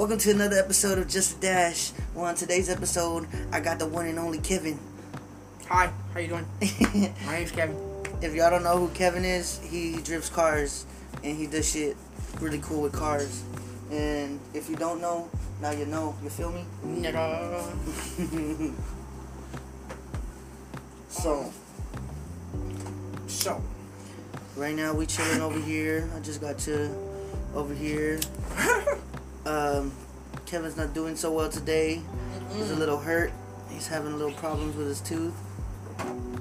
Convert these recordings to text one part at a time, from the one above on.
Welcome to another episode of Just a Dash. Well, on today's episode, I got the one and only Kevin. Hi, how you doing? My name's Kevin. If y'all don't know who Kevin is, he drifts cars and he does shit really cool with cars. And if you don't know, now you know. You feel me? Nigga. so, So, right now we chilling over here. I just got to over here. Um, Kevin's not doing so well today. He's a little hurt. He's having a little problems with his tooth.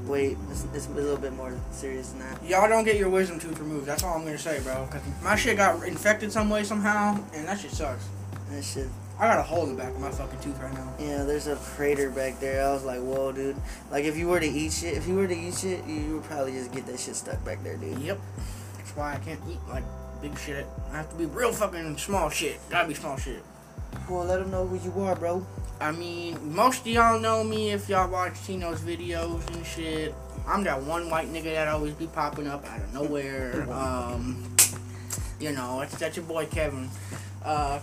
Wait, it's, it's a little bit more serious than that. y'all don't get your wisdom tooth removed. That's all I'm gonna say, bro. Cause my shit got infected some way somehow, and that shit sucks. That shit. I got a hole in the back of my fucking tooth right now. Yeah, there's a crater back there. I was like, whoa, dude. Like, if you were to eat shit, if you were to eat shit, you would probably just get that shit stuck back there, dude. Yep. That's why I can't eat like big shit. I have to be real fucking small shit. Gotta be small shit. Well, let them know who you are, bro. I mean, most of y'all know me if y'all watch Tino's videos and shit. I'm that one white nigga that always be popping up out of nowhere. Um, you know, it's that's your boy Kevin. Uh,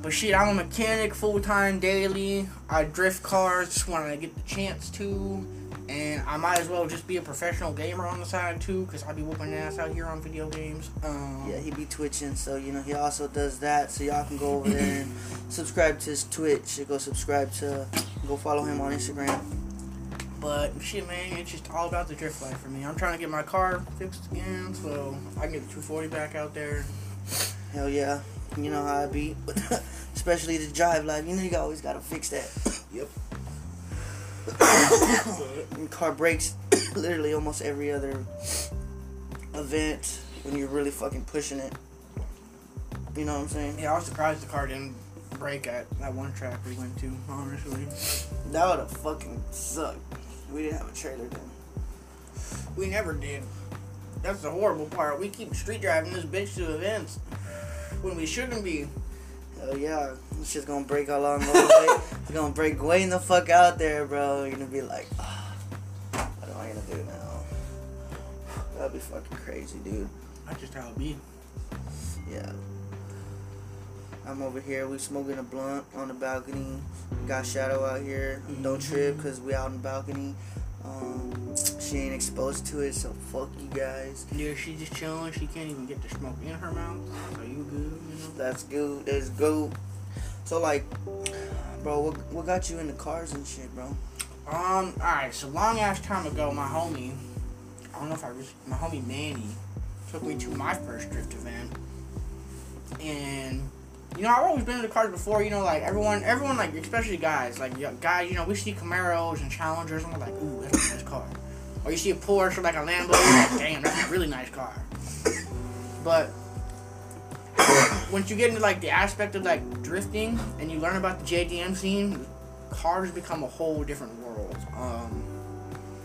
but shit, I'm a mechanic full time daily. I drift cars when I get the chance to. And I might as well just be a professional gamer on the side too, because I be whooping ass out here on video games. Um, Yeah, he be twitching, so, you know, he also does that. So, y'all can go over there and subscribe to his Twitch. Go subscribe to, go follow him on Instagram. But shit, man, it's just all about the drift life for me. I'm trying to get my car fixed again, so I can get the 240 back out there. Hell yeah. You know how I be. Especially the drive life. You know you always gotta fix that. Yep. Car breaks literally almost every other event when you're really fucking pushing it. You know what I'm saying? Yeah, I was surprised the car didn't break at that one track we went to. Honestly, That would have fucking sucked. We didn't have a trailer then. we never did. That's the horrible part. We keep street driving this bitch to events when we shouldn't be. Hell yeah. It's just gonna break all along the way. It's gonna break way in the fuck out there, bro. You're gonna be like, ah, what am I gonna do now? That'd be fucking crazy, dude. That's just how it be. Yeah. I'm over here. We smoking a blunt on the balcony. Got Shadow out here. Don't trip, cause we out on the balcony. Um, she ain't exposed to it, so fuck you guys. Yeah, she's just chilling. She can't even get the smoke in her mouth. So That's good. That's good. So like, bro, what what got you into cars and shit, bro? Um, alright, so long ass time ago, my homie, I don't know if I was, my homie Manny, took me to my first drift event. And, you know, I've always been into cars before, you know, like everyone, everyone, like, especially guys, like, guys, you know, we see Camaros and Challengers, and we're like, ooh, that's a nice car. Or you see a Porsche or like a Lambo, like, damn, that's a really nice car. But, once you get into, like, the aspect of, like, drifting, and you learn about the JDM scene, cars become a whole different world. Um,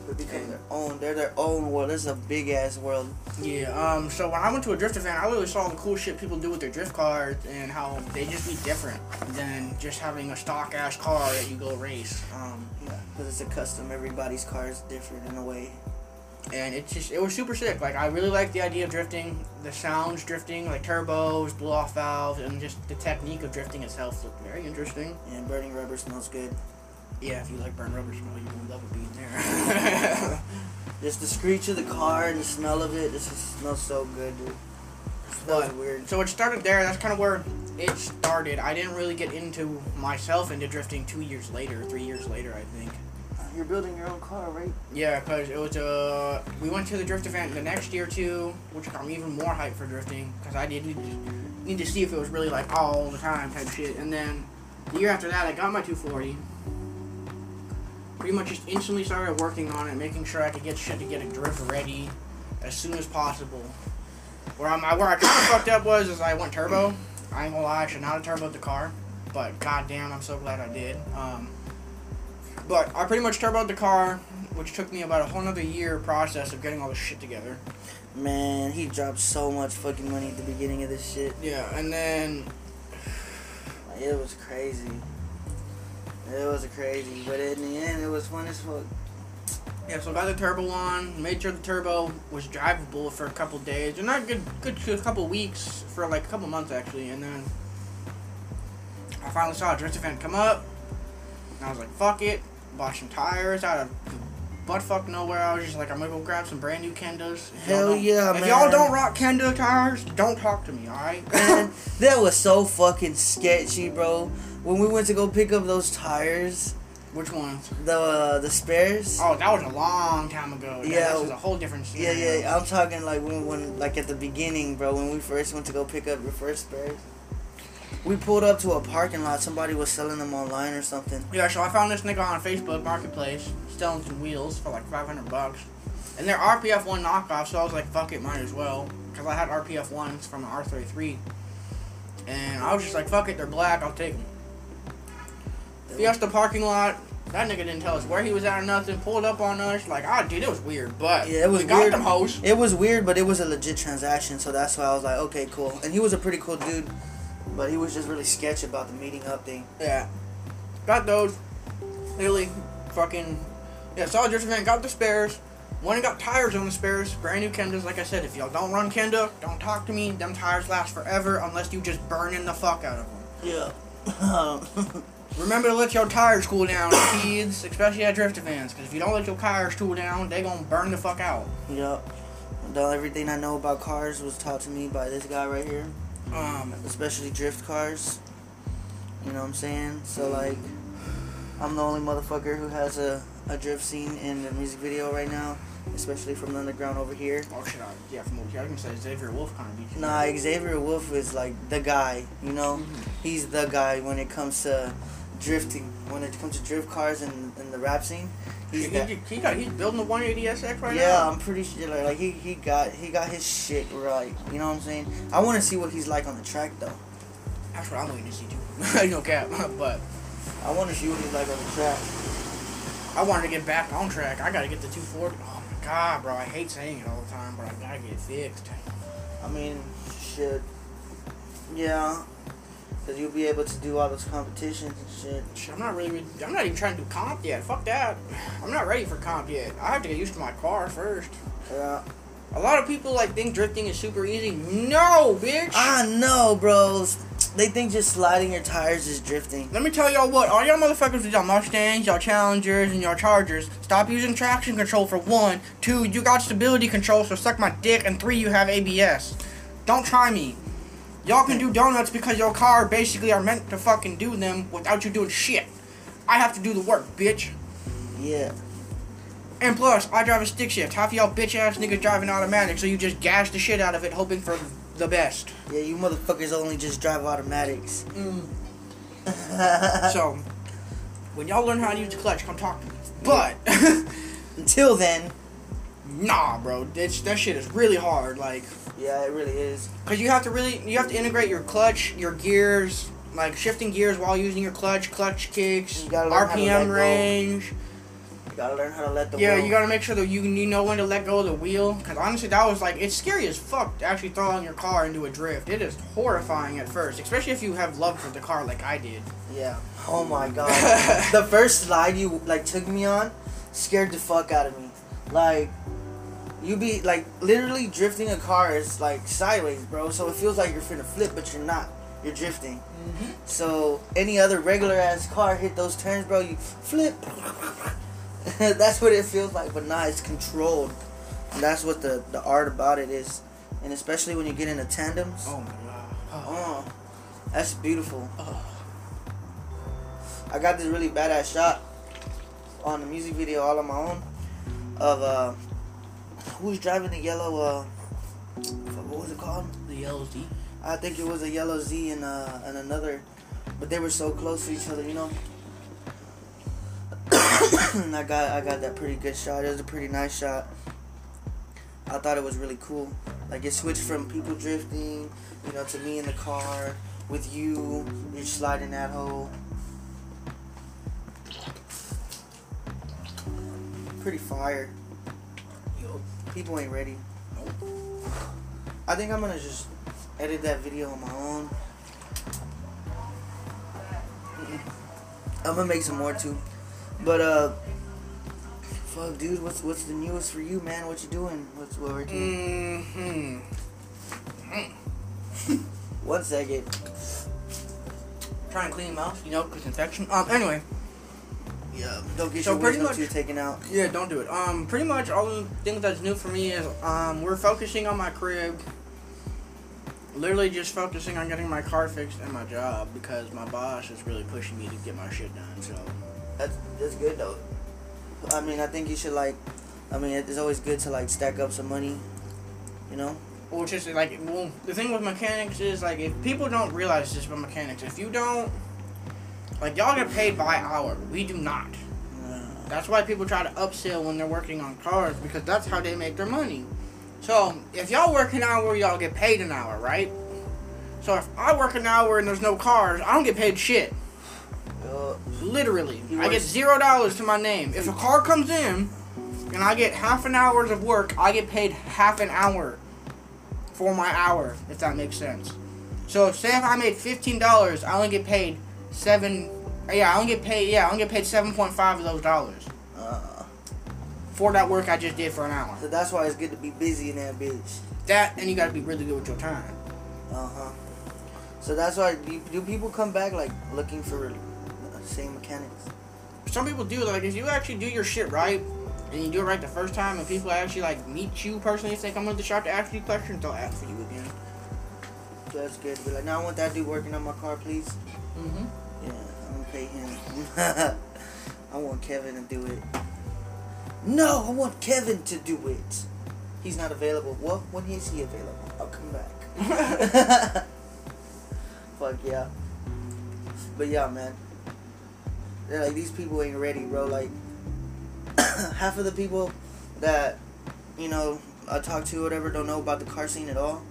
They become their own. They're their own world. This is a big ass world. yeah. Um. So when I went to a drift event, I really saw the cool shit people do with their drift cars and how they just be different than just having a stock ass car that you go race. Um. Yeah, because it's a custom. Everybody's car is different in a way. And it just it was super sick. Like I really liked the idea of drifting, the sounds drifting, like turbos, blow off valves, and just the technique of drifting itself looked very interesting. And burning rubber smells good. Yeah, if you like burn rubber smell, you would love it being there. Just the screech of the car and the smell of it. This just smells so good, dude. But- weird. So it started there. That's kind of where it started. I didn't really get into myself into drifting two years later, three years later, I think. You're building your own car, right? Yeah, because it was uh we went to the drift event the next year too, which got me even more hyped for drifting because I did need to, need to see if it was really like all the time type shit. And then the year after that, I got my 240. Pretty much just instantly started working on it, making sure I could get shit to get a drift ready as soon as possible. Where I'm, where I kind of fucked up was is I went turbo. I ain't gonna lie, I should not have turboed the car, but goddamn, I'm so glad I did. Um, but I pretty much turboed the car, which took me about a whole nother year process of getting all this shit together. Man, he dropped so much fucking money at the beginning of this shit. Yeah, and then Like, it was crazy. It was crazy, but in the end, it was fun as fuck. yeah, so I got the turbo on, made sure the turbo was drivable for a couple days, or not good, good, a couple weeks for like a couple months actually, and then I finally saw a drift event come up. And I was like, fuck it. Bought some tires out of butt fuck nowhere. I was just like, I'm gonna go grab some brand new Kendas. If Hell yeah, If man. y'all don't rock Kenda tires, don't talk to me, alright? Man, that was so fucking sketchy, bro. When we went to go pick up those tires, Which ones? the uh, the spares. Oh, that was a long time ago. Yeah, Yeah. this is a whole different Yeah, yeah, I'm talking like when, when, like at the beginning, bro. When we first went to go pick up your first spares, we pulled up to a parking lot. Somebody was selling them online or something. Yeah, so I found this nigga on Facebook Marketplace selling some wheels for like 500 bucks. And they're RPF 1 knockoff, so I was like, fuck it, might as well. Because I had RPF 1s from an R33. And I was just like, fuck it, they're black, I'll take them. Fiesta parking lot, that nigga didn't tell us where he was at or nothing, pulled up on us. Like, ah, dude, it was weird, but Yeah, it was we got weird. them hoes. It was weird, but it was a legit transaction, so that's why I was like, okay, cool. And he was a pretty cool dude, but he was just really sketchy about the meeting up thing. Yeah. Got those. Literally, fucking. Yeah, saw drift event, got the spares. Went and got tires on the spares. Brand new Kendas. Like I said, if y'all don't run Kenda, don't talk to me. Them tires last forever unless you just burning the fuck out of them. Yeah. Remember to let your tires cool down, kids, especially at drift events. Because if you don't let your tires cool down, they gonna burn the fuck out. yep. Though everything I know about cars was taught to me by this guy right here, Um, especially drift cars. You know what I'm saying? So like, I'm the only motherfucker who has a, a drift scene in the music video right now, especially from the underground over here. oh shit, I, yeah, from over here, I can say Xavier Wulf kind of beat you. Nah, Xavier Wulf is like the guy, you know? He's the guy when it comes to drifting. When it comes to drift cars and, and the rap scene. He, He's he, he got, he's building the 180 SX right Yeah, now. Yeah, I'm pretty sure like, like he, he got he got his shit right. You know what I'm saying? I wanna see what he's like on the track though. That's what I'm waiting to see too. no cap, but. I wanna see what he's like on the track. I wanted to get back on track. I gotta get the 240. Oh my god, bro. I hate saying it all the time, but I gotta get it fixed. I mean, shit. Yeah. Cause you'll be able to do all those competitions and shit. I'm not really. I'm not even trying to do comp yet. Fuck that. I'm not ready for comp yet. I have to get used to my car first. Yeah. A lot of people like think drifting is super easy. No, bitch. I know, bros. They think just sliding your tires is drifting. Let me tell y'all what, all y'all motherfuckers with y'all Mustangs, y'all Challengers, and y'all Chargers, stop using traction control for one. Two, you got stability control, so suck my dick. And three, you have ABS. Don't try me. Y'all can do donuts because your car basically are meant to fucking do them without you doing shit. I have to do the work, bitch. Yeah. And plus, I drive a stick shift. Half of y'all bitch ass niggas driving automatic, so you just gash the shit out of it, hoping for the best. Yeah, you motherfuckers only just drive automatics. Mm. So, when y'all learn how to use the clutch, come talk to me. But. Until then, Nah, bro, that shit is really hard. Like, yeah, it really is. cause you have to really, you have to integrate your clutch, your gears, like shifting gears while using your clutch, clutch kicks, You gotta learn how to let RPM range. You gotta learn how to let the Yeah, wheel- you gotta make sure that you you know when to let go of the wheel. Cause honestly, that was like it's scary as fuck to actually throw on your car into a drift. It is horrifying at first, especially if you have love for the car like I did. Yeah. Oh my god. the first slide you like took me on scared the fuck out of me. Like you be like literally drifting a car is like sideways, bro. So it feels like you're finna flip, but you're not. You're drifting. So any other regular ass car hit those turns, bro, you flip. That's what it feels like, but nah, it's controlled. And that's what the the art about it is, and especially when you get into tandems. Oh my god. Oh. Oh, that's beautiful. Oh. I got this really badass shot on the music video all on my own of uh who's driving the yellow uh what was it called? The yellow Z. I think it was a yellow Z and uh and another but they were so close to each other, you know. and I got I got that pretty good shot. It was a pretty nice shot. I thought it was really cool. Like it switched from people drifting, you know, to me in the car with you. You're sliding that hole. Pretty fire. People ain't ready. I think I'm gonna just edit that video on my own. I'm gonna make some more too. But uh fuck dude, what's what's the newest for you, man? What you doing? What's what we're doing? Mm-hmm. One second. try and clean out, you know, because infection. Um, anyway, Yeah. Don't get So your pretty much- taken out. yeah, don't do it. Um, pretty much all the things that's new for me is um, we're focusing on my crib. Literally just focusing on getting my car fixed and my job because my boss is really pushing me to get my shit done. So That's that's good though. I mean, I think you should like. I mean, it's always good to like stack up some money. You know. Well, just like well, the thing with mechanics is like if people don't realize this about mechanics, if you don't, like y'all get paid by hour, we do not. That's why people try to upsell when they're working on cars because that's how they make their money. So if y'all work an hour, y'all get paid an hour, right? So if I work an hour and there's no cars, I don't get paid shit. Uh, Literally, I get zero dollars to my name. If a car comes in and I get half an hour's of work, I get paid half an hour for my hour, if that makes sense. So say if I made fifteen dollars, I only get paid seven. Yeah, I only get paid. Yeah, I only get paid seven point five of those dollars uh, for that work I just did for an hour. so that's why it's good to be busy in that bitch. That and you got to be really good with your time. Uh huh. So that's why do, do people come back like looking for uh, same mechanics? Some people do like if you actually do your shit right and you do it right the first time, and people actually like meet you personally if they come into the shop to ask you questions, they'll ask for you again. That's good. Be like, now I want that dude working on my car, please. Mm-hmm. Him. I want Kevin to do it. No, I want Kevin to do it. He's not available. Well, when is he available? I'll come back. Fuck yeah. But yeah, man. They're like these people ain't ready, bro. Like half of the people that you know I talk to, whatever, don't know about the car scene at all.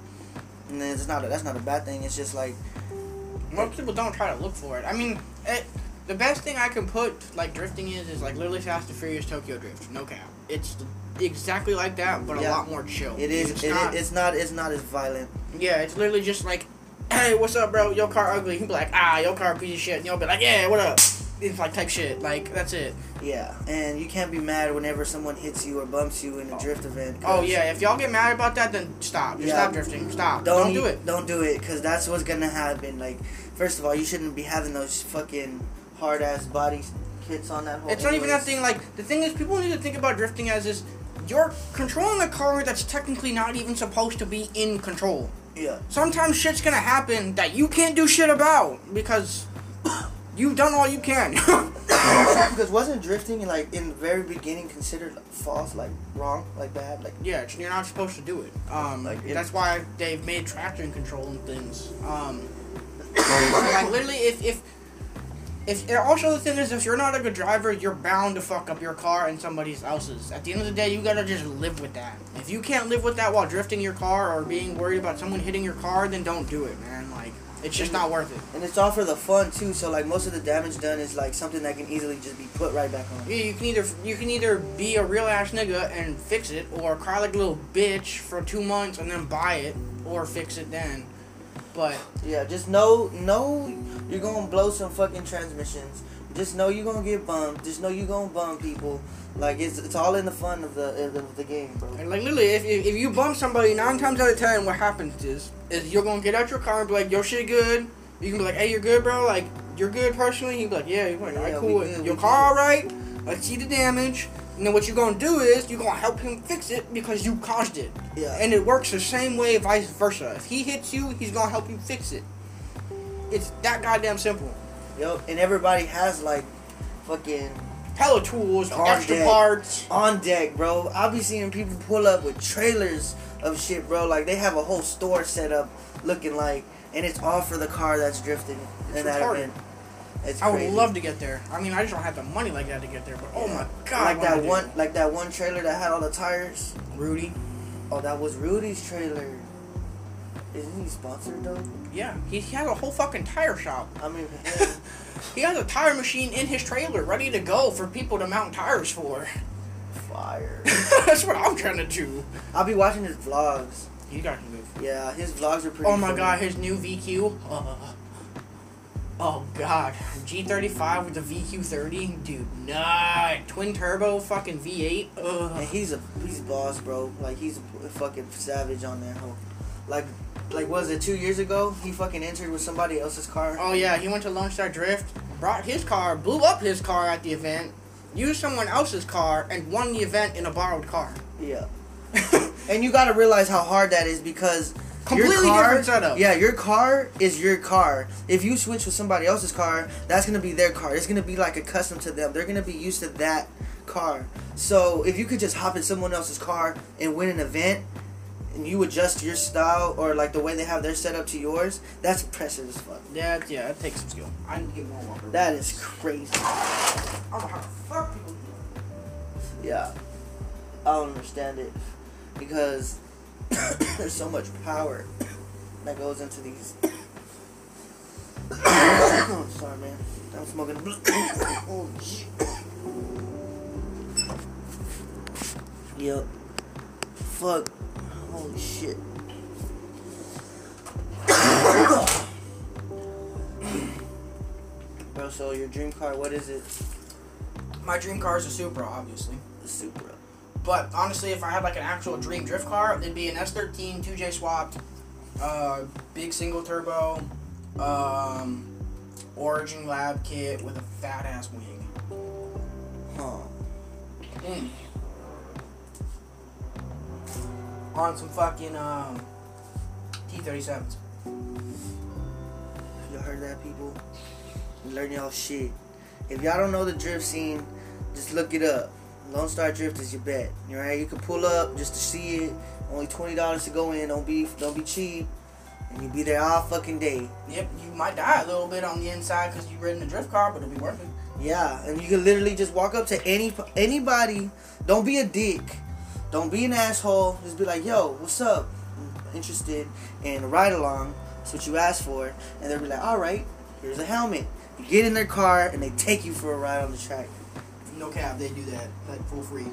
And it's not a, that's not a bad thing. It's just like Most people don't try to look for it. I mean, it, the best thing I can put like drifting is is like literally Fast and Furious Tokyo Drift. No cap. It's exactly like that, but a lot more chill. it is. It's it, not, it's not. It's not as violent. yeah, it's literally just like, hey, what's up, bro? Your car ugly. He'll be like, ah, your car piece of shit. And you'll be like, yeah, what up? It's like type shit. Like that's it. Yeah, and you can't be mad whenever someone hits you or bumps you in a drift event. Oh yeah, if y'all get mad about that, then stop. Just Yeah. stop drifting. Stop. Don't, Don't, do it. Don't do it, cause that's what's gonna happen. Like, first of all, you shouldn't be having those fucking hard ass body kits on that whole. It's not even that thing. Like the thing is, people need to think about drifting as is you're controlling a car that's technically not even supposed to be in control. Yeah, Sometimes shit's gonna happen that you can't do shit about because you've done all you can. because wasn't drifting like in the very beginning considered false, like wrong, like bad, like yeah, you're not supposed to do it. Um, Like, it- that's why they've made traction control and things. Um, like literally, if if if and also the thing is, if you're not a good driver, you're bound to fuck up your car and somebody else's. At the end of the day, you gotta just live with that. If you can't live with that while drifting your car or being worried about someone hitting your car, then don't do it, man. Like it's just not worth it. and it's all for the fun too. So like most of the damage done is like something that can easily just be put right back on. Yeah, you can either you can either be a real ass nigga and fix it, or cry like a little bitch for two months and then buy it or fix it then. But Yeah, just know know you're gonna blow some fucking transmissions. Just know you're gonna get bumped. Just know you're gonna bump people. Like it's it's all in the fun of the of the, game, bro. and like literally, if, if if you bump somebody nine times out of ten, what happens is is you're gonna get out your car and be like, "Yo, shit good." You can be like, "Hey, you're good, bro. Like you're good personally." He'd be like, "Yeah, you're like, alright, we cool. good, your car good." alright? Let's see the damage." And then what you're gonna do is you're gonna help him fix it because you caused it. Yeah. And it works the same way, vice versa. If he hits you, he's gonna help you fix it. It's that goddamn simple. Yo, and everybody has like fucking Hella tools, On extra deck. parts. on deck, bro. I'll be seeing people pull up with trailers of shit, bro. Like they have a whole store set up, looking like, and it's all for the car that's drifting It's in that event. It's I would crazy. love to get there. I mean, I just don't have the money like that to get there. But oh my god, like that one, like that one trailer that had all the tires. Rudy. Oh, that was Rudy's trailer. Isn't he sponsored though? Yeah, he, he has a whole fucking tire shop. I mean, He has a tire machine in his trailer ready to go for people to mount tires for. fire. That's what I'm trying to do. I'll be watching his vlogs. You got to move. Yeah, his vlogs are pretty. Oh my funny. god, his new VQ. Uh, oh god, G35 with the VQ30, dude. Nah, twin turbo, fucking V8. And Ugh. he's a he's boss, bro. Like he's a fucking savage on that whole like like was it two years ago? He fucking entered with somebody else's car. Oh yeah, he went to Lone Star Drift, brought his car, blew up his car at the event, used someone else's car, and won the event in a borrowed car. Yeah. and you gotta realize how hard that is because Completely your car, different setup. Yeah, your car is your car. If you switch with somebody else's car, that's gonna be their car. It's gonna be like accustomed to them. They're gonna be used to that car. So if you could just hop in someone else's car and win an event, and you adjust your style or like the way they have their setup to yours, that's impressive as fuck. Yeah, yeah, it takes some skill. I need to get more water. That is crazy. I don't know how the fuck people do Yeah. I don't understand it because there's so much power that goes into these. Sorry, man. I'm smoking. oh shit. Yep. Fuck. Holy shit. Bro, so your dream car, what is it? My dream car is a Supra, obviously. The Supra. But honestly, if I had like an actual dream drift car, it'd be an S13 2J swapped, uh, big single turbo, um, Origin Lab kit with a fat ass wing. Huh. Mm. On some fucking um, T37s. Y'all heard that, people? Learn y'all shit. If y'all don't know the drift scene, just look it up. Lone Star Drift is your bet. You right? You can pull up just to see it. Only twenty dollars to go in. Don't be don't be cheap. And you'll be there all fucking day. Yep, you might die a little bit on the inside because you're in a drift car, but it'll be worth it. Yeah, and you can literally just walk up to any anybody. Don't be a dick. Don't be an asshole. Just be like, "Yo, what's up? I'm interested in a ride along." That's what you asked for, and they'll be like, "All right, here's a helmet." You get in their car and they take you for a ride on the track. No cap, they do that like full free.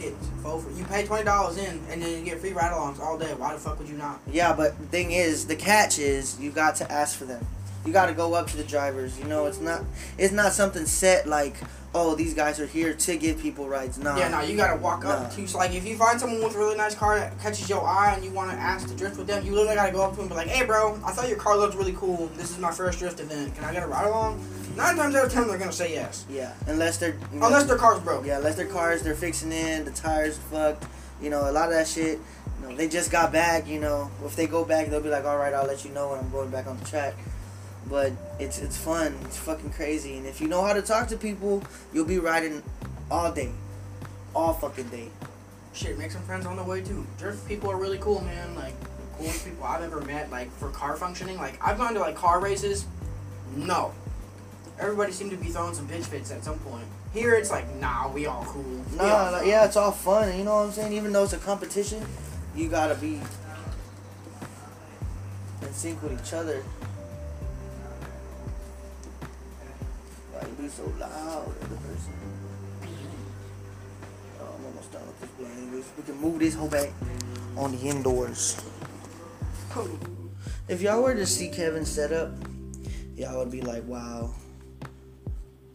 It's full free. You pay twenty dollars in, and then you get free ride-alongs all day. Why the fuck would you not? Yeah, but the thing is, the catch is you got to ask for them. You got to go up to the drivers. You know, it's not it's not something set like, oh, these guys are here to give people rides. Nah. Yeah, no, you gotta walk up to. So like, if you find someone with a really nice car that catches your eye and you want to ask to drift with them, you literally gotta go up to them and be like, "Hey, bro, I thought your car looked really cool. This is my first drift event. Can I get a ride along?" Nine times out of ten, they're gonna say yes, Yeah, unless they're know, unless their car's broke. yeah, unless their cars they're fixing in, the tires fucked. You know, a lot of that shit. You know, they just got back. You know, if they go back, they'll be like, all right, I'll let you know when I'm going back on the track. But it's it's fun. It's fucking crazy. And if you know how to talk to people, you'll be riding all day, all fucking day. Shit, make some friends on the way too. Drift people are really cool, man. Like coolest people I've ever met. Like for car functioning, like I've gone to like car races. No, everybody seemed to be throwing some bitch fits at some point. Here it's like, nah, we all cool. We Nah, nah, fun. yeah, it's all fun. You know what I'm saying? Even though it's a competition, you gotta be in sync with each other. Why you be so loud, other person? Oh, I'm almost done with this we can move this whole back on the indoors. If y'all were to see Kevin's setup, y'all would be like, wow.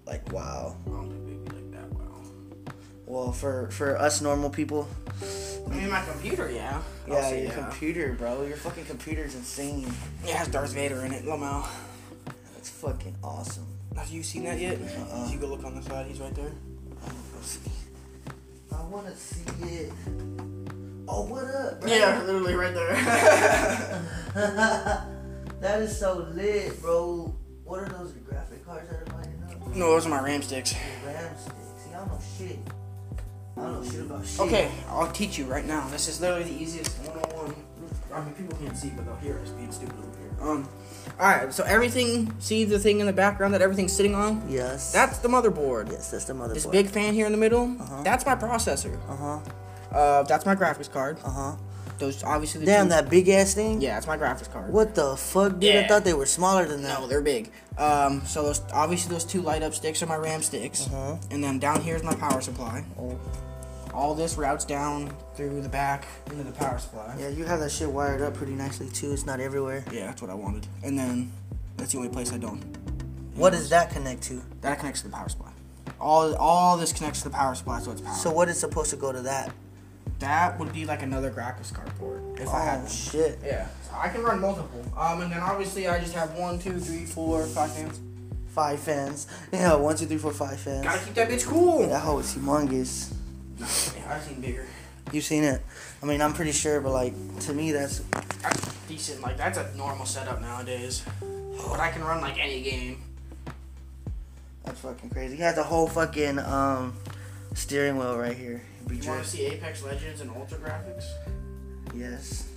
Like, wow. I don't think they'd be like that well. Well, for for us normal people, I mean, my computer, yeah. Yeah, your yeah. computer, bro. Your fucking computer's insane. Yeah, It has Darth Vader in it, Lamau. That's fucking awesome. Have you seen that yet? Uh-uh. You go look on the side. He's right there. I wanna see. I wanna see it. Oh, what up? Bro? Yeah, literally right there. that is so lit, bro. What are those graphic cards that are lighting up? no, those are my RAM sticks. RAM sticks. See, I don't know shit. I don't know shit about shit. Okay, I'll teach you right now. This is literally the easiest 101. I mean, people can't see, but they'll hear us being stupid over here. Um, alright, so everything, see the thing in the background that everything's sitting on? Yes. That's the motherboard. yes. That's the motherboard. This big fan here in the middle, Uh-huh. that's my processor. Uh huh. Uh, that's my graphics card. Uh huh. Those obviously the Damn, two- that big ass thing. Yeah, it's my graphics card. What the fuck, dude? I thought they were smaller than that. No, they're big. Um, so those obviously those two light up sticks are my RAM sticks, Uh-huh. and then down here is my power supply. Oh. All this routes down through the back into the power supply. Yeah, you have that shit wired up pretty nicely too. It's not everywhere. Yeah, that's what I wanted. And then that's the only place I don't. What does that connect to? That connects to the power supply. All all this connects to the power supply, so it's power. So what is supposed to go to that? that would be like another graphics card port if I had Oh one. shit. Yeah, so I can run multiple. Um, and then obviously I just have one, two, three, four, five fans. Five fans. Yeah, one, two, three, four, five fans. Gotta keep that bitch cool. That hoe is humongous. Yeah, I've seen bigger. You've seen it. I mean, I'm pretty sure, but like to me, that's That's decent. Like that's a normal setup nowadays. But I can run like any game. that's fucking crazy. He has a whole fucking um steering wheel right here. You want to see Apex Legends and Ultra graphics? Yes.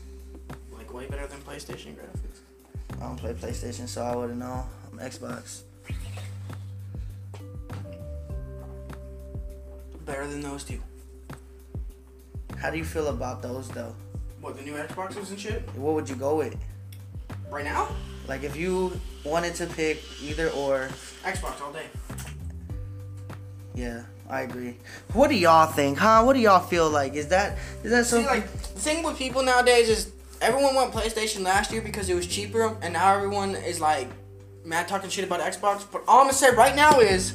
Like way better than PlayStation graphics. I don't play PlayStation, so I wouldn't know. I'm Xbox. Better than those two. How do you feel about those though? What the new Xboxes and shit? What would you go with? Right now? Like if you wanted to pick either or, Xbox all day. yeah, I agree. What do y'all think, huh? What do y'all feel like? Is that is that See, something? like the thing with people nowadays is everyone went PlayStation last year because it was cheaper, and now everyone is like mad talking shit about Xbox. But all I'm gonna say right now is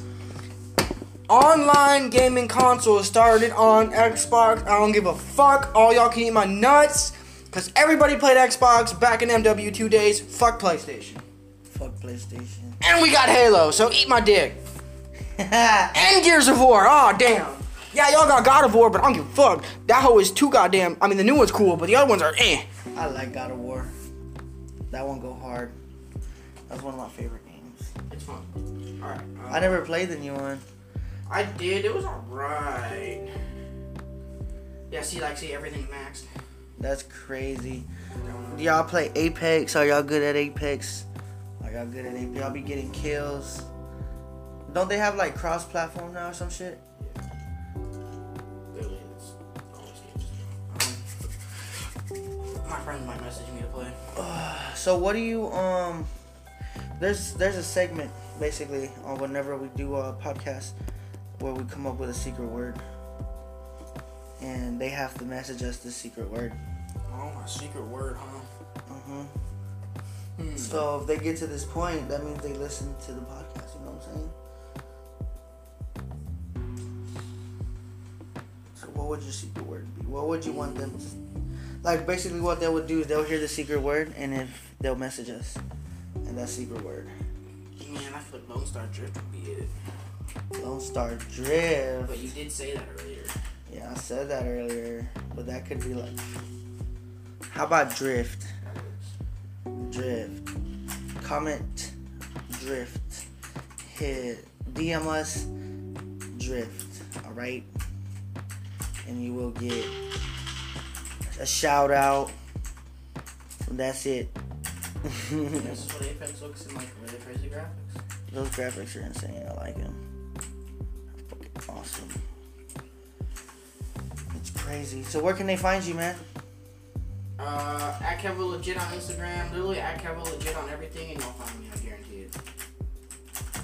online gaming consoles started on Xbox. I don't give a fuck. All y'all can eat my nuts. Cause everybody played Xbox back in MW2 days. Fuck PlayStation. Fuck PlayStation. And we got Halo, so eat my dick. And Gears of War. Oh damn. Yeah, y'all got God of War, but I don't give a fuck. That hoe is too goddamn. I mean, the new one's cool, but the other ones are eh. I like God of War. That one go hard. That's one of my favorite games. It's fun. Alright. I never played the new one. I did. It was alright. Yeah, see, like, see, everything maxed. That's crazy. Do y'all play Apex? Are y'all good at Apex? Are y'all good at Apex? Y'all be getting kills. Don't they have like cross platform now or some shit? Literally, it's always games. Um, my friend might message me to play. So what do you um there's there's a segment basically on whenever we do a podcast where we come up with a secret word. And they have to message us the secret word. Oh, my secret word, huh? hmm Hmm. So if they get to this point, that means they listen to the podcast. You know what I'm saying? So what would your secret word be? What would you want them? To, like basically, what they would do is they'll hear the secret word, and if they'll message us, and that secret word, Man, I feel like Lone Star Drift would be it. Lone Star Drift. But you did say that earlier. Yeah, I said that earlier, but that could be like. How about drift? Drift. Comment drift. Hit DM us drift. All right, and you will get a shout out. That's it. this is what Apex looks in, like, really crazy graphics. Those graphics are insane. I like them. Awesome. It's crazy. So where can they find you, man? Uh, at Kevo Legit on Instagram, literally at Kevo Legit on everything, and you'll find me. I guarantee it.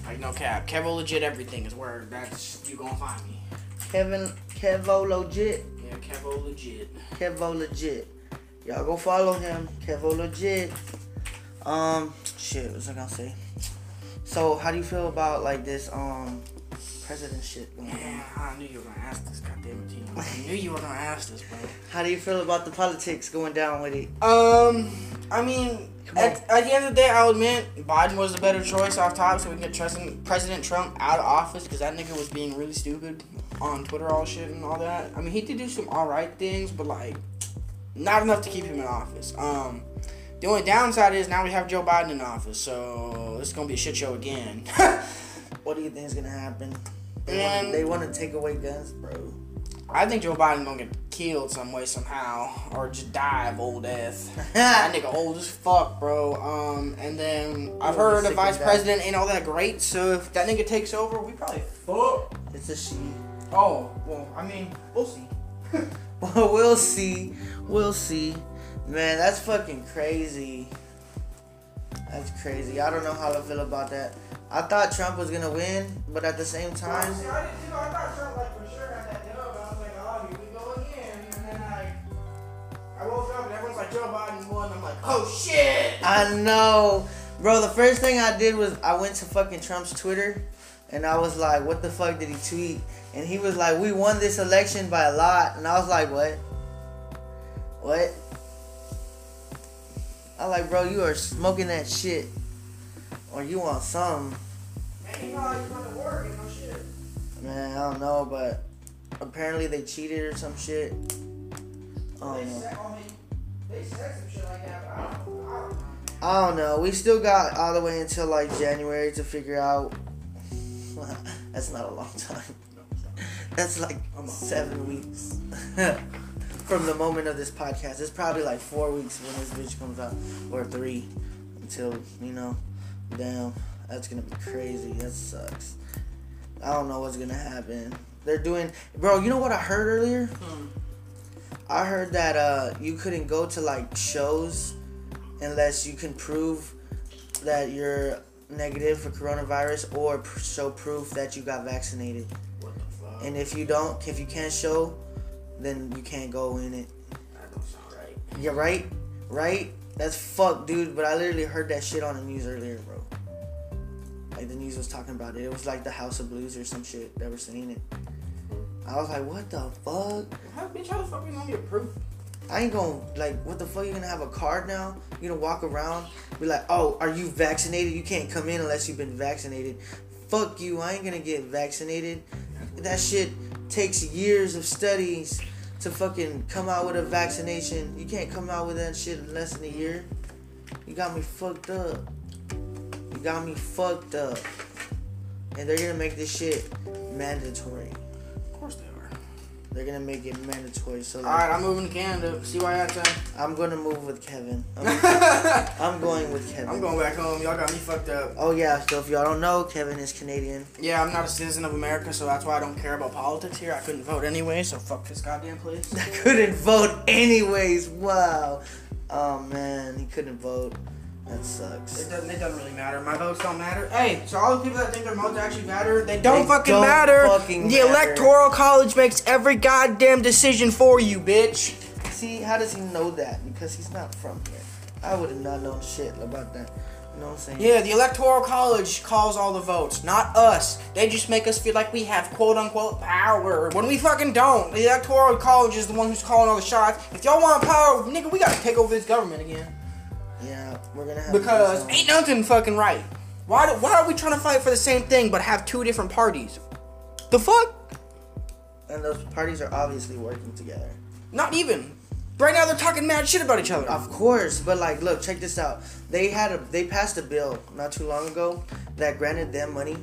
Like no cap, Kevo Legit everything is where that's you gonna find me. Kevin Kevo legit. Yeah, Kevo Legit. Kevo legit. Y'all go follow him. Kevo legit. Um, shit. What was I gonna say? So, how do you feel about like this um president shit going on? Yeah, I knew you were gonna ask this, goddamn it. I knew you were gonna ask this, bro. How do you feel about the politics going down with it? Um, I mean, at, at the end of the day, I'll admit Biden was the better choice off top, so we can get President President Trump out of office because that nigga was being really stupid on Twitter, all shit and all that. I mean, he did do some alright things, but like, not enough to keep him in office. Um, the only downside is now we have Joe Biden in office, so it's gonna be a shit show again. What do you think is gonna happen? They Man. wanna, they want to take away guns, bro. I think Joe Biden gonna get killed some way somehow, or just die of old death. That nigga old as fuck, bro. Um, and then I've heard the vice president ain't all that great. So if that nigga takes over, we probably fuck. it's a she. Oh, well, I mean, we'll see. Well, we'll see. We'll see. Man, that's fucking crazy. That's crazy. I don't know how to feel about that. I thought Trump was gonna win, but at the same time, See, I didn't, you know, I thought Trump like for sure had that dub. I was like, oh, here we go again. And then I, I woke up and everyone's like, Joe Biden won. I'm like, oh shit. I know, bro. The first thing I did was I went to fucking Trump's Twitter, and I was like, "What the fuck did he tweet?" And he was like, "We won this election by a lot," and I was like, "What?" What? I like, bro, you are smoking that shit. Or you want some. Man, you know how want to work, you know shit. Man, I don't know, but apparently they cheated or some shit. I They um, said, I mean, they said some shit like that, but I don't, I don't know. I don't know. We still got all the way until like January to figure out. That's not a long time. That's like seven weeks from the moment of this podcast. It's probably like four weeks when this bitch comes out, or three, until you know. Damn, that's gonna be crazy. That sucks. I don't know what's gonna happen. They're doing, bro. You know what I heard earlier? Hmm. I heard that uh, you couldn't go to like shows unless you can prove that you're negative for coronavirus or pr- show proof that you got vaccinated. What the fuck? And if you don't, if you can't show, then you can't go in it. that don't sound right. Yeah, right? Right? That's fuck, dude. But I literally heard that shit on the news earlier, bro. Like the news was talking about it. It was like the House of Blues or some shit that were saying it. I was like, what the fuck? How, bitch, how the fuck you gonna get proof? I ain't gonna like what the fuck you gonna have a card now? You gonna walk around, be like, Oh, are you vaccinated? You can't come in unless you've been vaccinated. Fuck you, I ain't gonna get vaccinated. That shit takes years of studies to fucking come out with a vaccination. You can't come out with that shit in less than a year. You got me fucked up. You got me fucked up. And they're gonna make this shit mandatory. They're gonna make it mandatory. So like, Alright, I'm moving to Canada. See why I had I'm gonna move with Kevin. I'm. I'm going with Kevin. I'm going back home. Y'all got me fucked up. Oh yeah, so if y'all don't know, Kevin is Canadian. Yeah, I'm not a citizen of America, so that's why I don't care about politics here. I couldn't vote anyway, so fuck this goddamn place. I couldn't vote anyways. Wow. Oh man, he couldn't vote. That It sucks. doesn't, it doesn't really matter. My votes don't matter. Hey, so all the people that think their votes actually matter, they don't They fucking don't matter. fucking the matter. electoral college makes every goddamn decision for you, bitch. See, how does he know that? Because he's not from here. I would have not known shit about that. You know what I'm saying? Yeah, the electoral college calls all the votes, not us. They just make us feel like we have quote unquote power when we fucking don't. The electoral college is the one who's calling all the shots. If y'all want power, nigga, we gotta take over this government again. Yeah, we're gonna have Because to ain't nothing fucking right. Why do, why are we trying to fight for the same thing but have two different parties? The fuck? and those parties are obviously working together. Not even. Right now they're talking mad shit about each other. Of course, but like, look, check this out. They had a they passed a bill not too long ago that granted them money,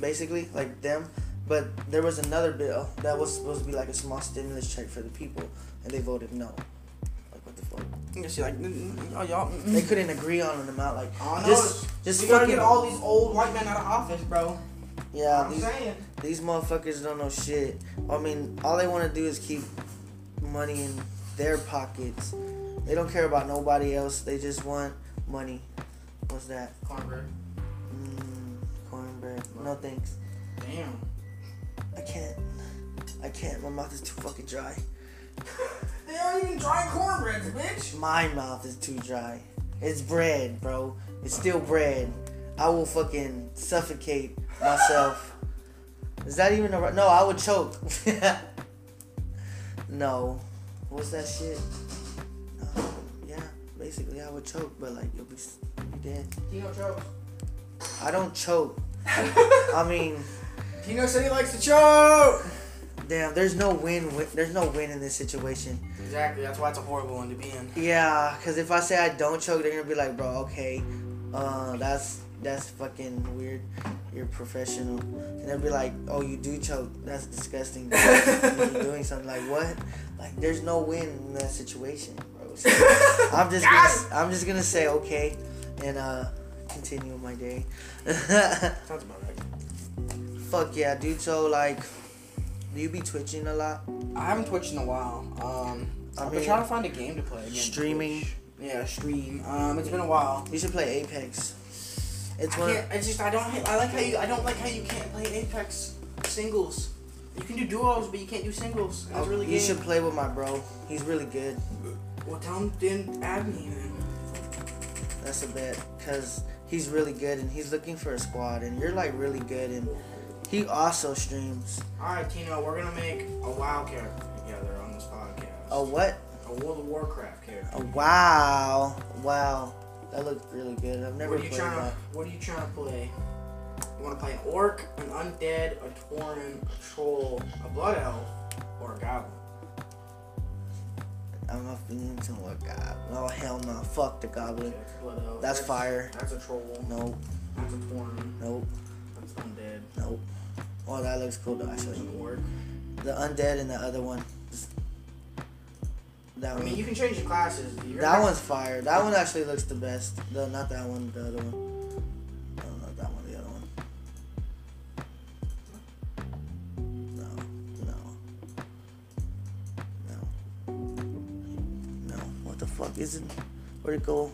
basically like them. But there was another bill that was supposed to be like a small stimulus check for the people, and they voted no. Like what the? You can see like, oh, y'all. Mm, mm. They couldn't agree on an amount. Like Oh, no, just just you gotta get all these old white men out of office, bro. yeah. I'm These, saying. these motherfuckers don't know shit. I mean, all they want to do is keep money in their pockets. They don't care about nobody else. They just want money. What's that? Cornbread. Mm, cornbread. No thanks. Damn. I can't. I can't. My mouth is too fucking dry. They aren't even dry cornbreads, bitch. My mouth is too dry. It's bread, bro. It's still bread. I will fucking suffocate myself. Is that even a right? No, I would choke. no. What's that shit? Um, yeah, basically I would choke, but like you'll be, you'll be dead. Tino chokes. I don't choke. I mean, Tino said he likes to choke. Damn. There's no win. win there's no win in this situation. Exactly. That's why it's a horrible one to be in. Yeah, cause if I say I don't choke, they're gonna be like, bro, okay, uh, that's that's fucking weird. You're professional, and they'll be like, oh, you do choke. That's disgusting. You're doing something like what? Like, there's no win in that situation, bro. So, I'm just gonna, I'm just gonna say okay, and uh, continue my day. Sounds about right. Fuck yeah, dude. So like, do you be twitching a lot? I haven't twitched in a while. Um, I I've been mean, trying to find a game to play again. streaming? Twitch. Yeah, stream. Um, it's been a while. You should play Apex. It's I one. can't. It's just I don't. I like how you. I don't like how you can't play Apex singles. You can do duos, but you can't do singles. That's really Oh, you should play with my bro. He's really good. Well, tell him then add me then. That's a bet because he's really good and he's looking for a squad and you're like really good and he also streams All right, Tino, we're gonna make a WoW character together on this podcast. a what? A World of Warcraft character. Oh, wow, wow, that looks really good. I've never What are you played trying that. to What are you trying to play? You want to play an orc, an undead, a tauren, a troll, a blood elf, or a goblin? I'm not feeling to what god. Oh hell no, fuck the goblin. Okay, that's blood elf. That's fire. That's a troll. Nope, That's a tauren. nope, That's undead. nope. Oh, that looks cool though. Actually, the undead and the other one. That I one. mean, you can change the classes. You're That not- one's fire. That one actually looks the best. The not that one, the other one. No, not that one, the other one. No, no, no, no. What the fuck is it? Where'd it go?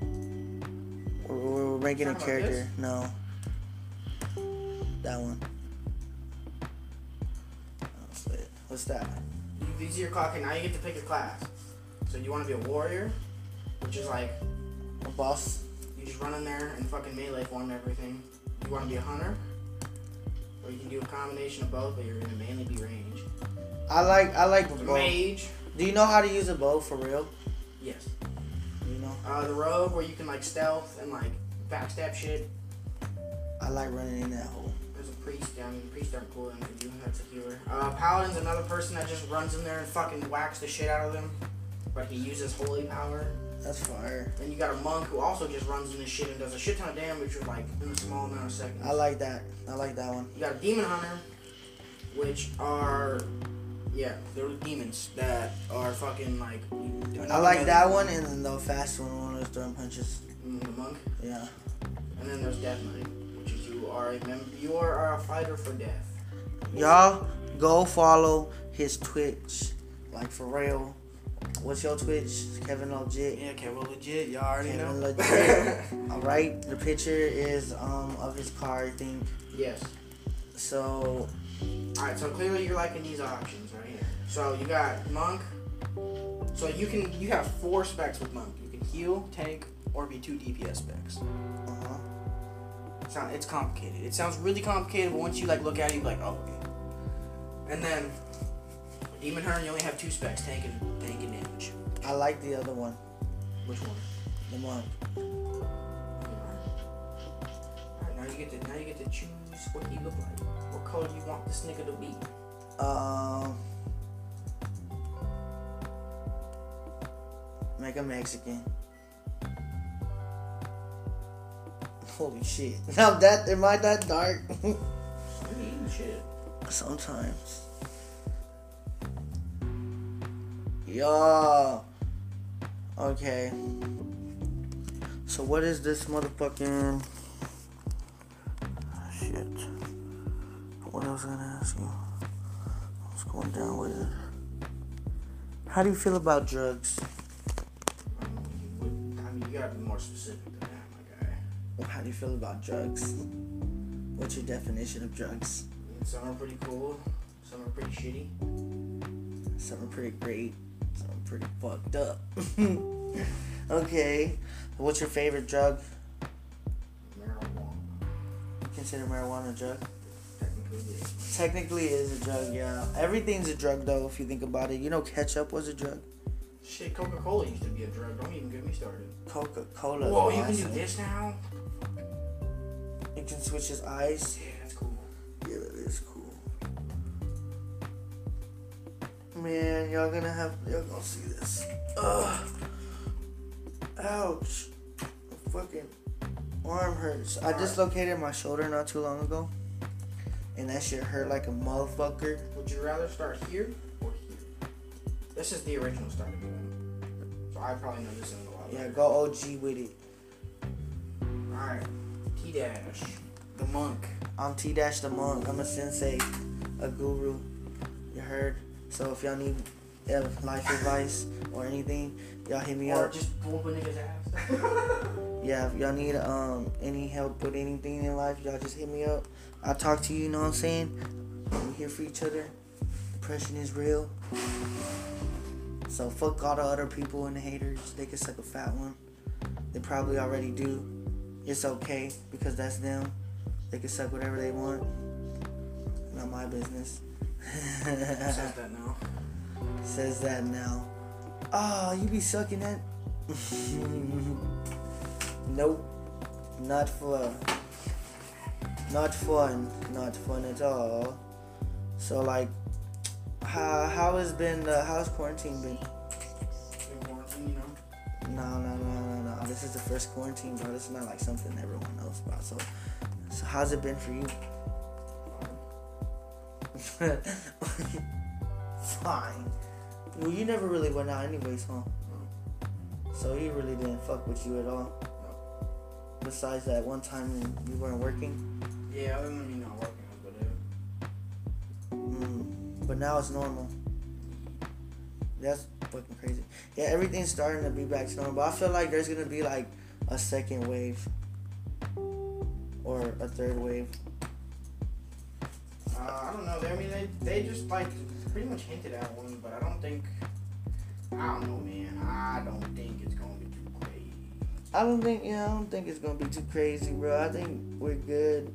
We're, we're, we're making a Talking about character. this? No. That one. Oh. What's that? These are your clock, and now you get to pick a class. So you want to be a warrior, which is like A boss? you just run in there and fucking melee form everything. You want to be a hunter, or you can do a combination of both, but you're gonna mainly be range. I like I like The mage, Do you know how to use a bow for real? yes. You know? Uh, the rogue, where you can like stealth and like backstab shit. I like running in that hole. Priest. I mean, priests aren't cool enough to do. That's a healer. Uh, paladin's another person that just runs in there and fucking whacks the shit out of them, but he uses holy power. That's fire. Then you got a monk who also just runs in this shit and does a shit ton of damage with like in a small amount of seconds. I like that. I like that one. You got a demon hunter, which are yeah, they're demons that are fucking like. I like that one and then the fast one, one of those throwing punches. Mm, The monk, Yeah. and then there's Death Knight, you are a mem- you are a fighter for death. Y'all go follow his Twitch. Like for real. What's your Twitch? Kevin Legit. Yeah, well, legit, y'all already Kevin know. Legit. Alright. The picture is um of his car, I think. yes. So All right, so clearly you're liking these options right here. So you got monk. So you can you have four specs with monk. You can heal, tank, or be two DPS specs. Sound it's complicated. It sounds really complicated, but once you like look at it, you're like, oh, okay. And then demon hunter, you only have two specs, tank and tank and damage. I like the other one. Which one? The one. Alright, now you get to now you get to choose what he look like. What color you want this nigga to be. Um, make a Mexican. Holy shit! Now that am I that dark? Shit. Sometimes. Yeah. Okay. So what is this motherfucking ah, shit? What else I gonna ask you? What's going down with it? How do you feel about drugs? I mean, you gotta be more specific How do you feel about drugs? What's your definition of drugs? Some are pretty cool, some are pretty shitty. Some are pretty great. Some are pretty fucked up. okay. What's your favorite drug? Marijuana, Consider marijuana a drug? technically, is. Technically, it is a drug. Yeah. Everything's a drug, though. If you think about it, you know, ketchup was a drug. Shit, Coca Cola used to be a drug. Don't even get me started. Coca Cola. Whoa, you can do this now? Can switch his eyes. Yeah, that's cool. Yeah, that is cool. Man, y'all gonna have y'all gonna see this. Ugh. Ouch. My fucking arm hurts. I dislocated my shoulder not too long ago. And that shit hurt like a motherfucker. Would you rather start here or here? This is the original starting point. So I probably know this one a lot Yeah, better. go OG with it. Alright. T Dash. The monk. I'm T Dash the Monk. I'm a sensei, a guru. You heard? So if y'all need uh, life advice or anything, y'all hit me Or up. just whoop a nigga's ass. Yeah, if y'all need um any help with anything in life, y'all just hit me up. I'll talk to you, you know what I'm saying? We're here for each other. Depression is real. So fuck all the other people and the haters. They can suck a fat one. They probably already do. It's okay because that's them. They can suck whatever they want. Not my business. Says that now? says that now. Oh, you be sucking that? nope. Not fun. Not fun. Not fun at all. So like, how how has been the how's quarantine been? In quarantine, you know. No, no, no, no, no. This is the first quarantine, bro. This is not like something everyone knows about. So, so how's it been for you? Fine. Well, you never really went out anyways, huh? So he really didn't fuck with you at all. Besides that one time when you weren't working. Yeah, other than me not working, I was. Mm. But now it's normal. That's fucking crazy. Yeah, everything's starting to be back to normal. But I feel like there's gonna be like a second wave or a third wave. Uh, I don't know. I mean, they, they just like pretty much hinted at one, but I don't think. I don't know, man. I don't think it's gonna be too crazy. I don't think yeah, I don't think it's gonna be too crazy, bro. I think we're good.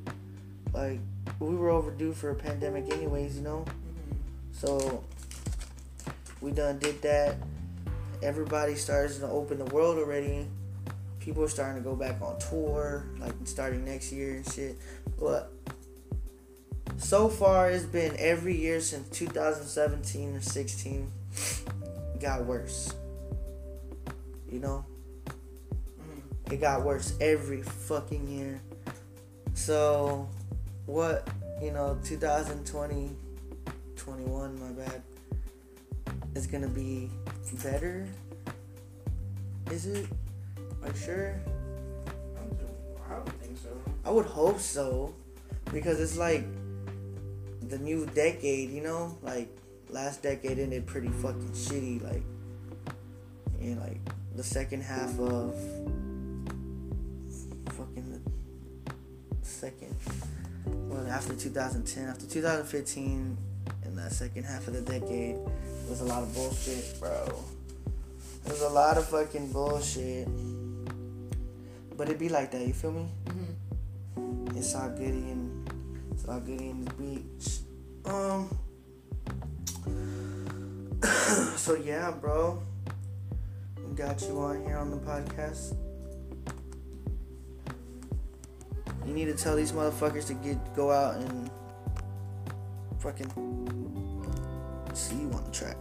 Like we were overdue for a pandemic anyways, you know? So we done did that. Everybody starts to open the world already. People are starting to go back on tour, like starting next year and shit. But so far, it's been every year since 2017 or 16 got worse. You know, Mhm. it got worse every fucking year. So, what, you know, 2020, 21, my bad, is gonna be better? Is it? Are you sure? I don't, think- I don't think so. I would hope so. Because it's like the new decade, you know? Like, last decade ended pretty fucking shitty. Like, and like the second half of fucking the second, well, after 2010, after 2015, in that second half of the decade was a lot of bullshit, bro. There's a lot of fucking bullshit. But it be like that, you feel me? Mm-hmm. It's all goody and it's all goody in the beach. Um. so yeah, bro. We got you on here on the podcast. You need to tell these motherfuckers to get go out and fucking see you on the track.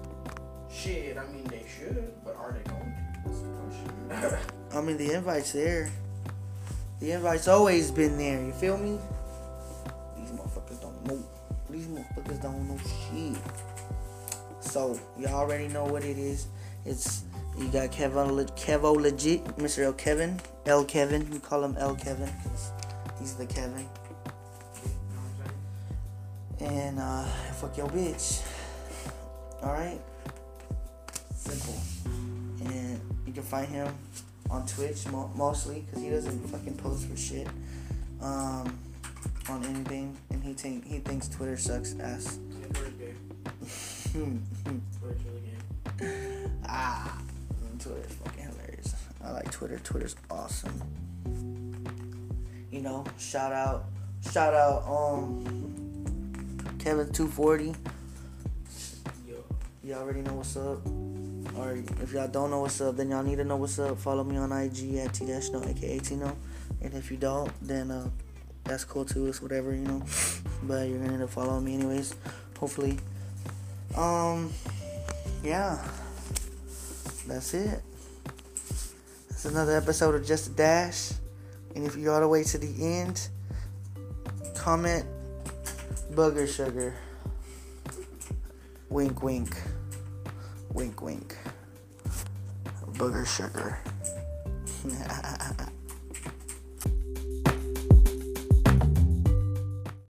Shit, I mean they should, but are they going to? That's the question. I mean, the invite's there. The invite's always been there. You feel me? These motherfuckers don't know. These motherfuckers don't know shit. So you already know what it is. It's you got Kevin, Le- Kevo legit, Mr. L Kevin, L Kevin. We call him L Kevin because he's the Kevin. You know what I'm saying? And uh, fuck your bitch. All right. Simple. And you can find him on Twitch mostly because he doesn't fucking post for shit um, on anything, and he think he thinks Twitter sucks ass. Yeah, Twitter's really gay. ah, Twitter's fucking hilarious. I like Twitter. Twitter's awesome. You know, shout out, shout out, um, Kevin two forty. You already know what's up. Or if y'all don't know what's up, then y'all need to know what's up. Follow me on IG at T Dash No, aka Tino. And if you don't, then uh, that's cool too. It's whatever, you know. But you're gonna need to follow me anyways. Hopefully. Um yeah. That's it. That's another episode of Just a Dash. And if you're all the way to the end, comment booger sugar. Wink, wink. Wink, wink. Booger sugar.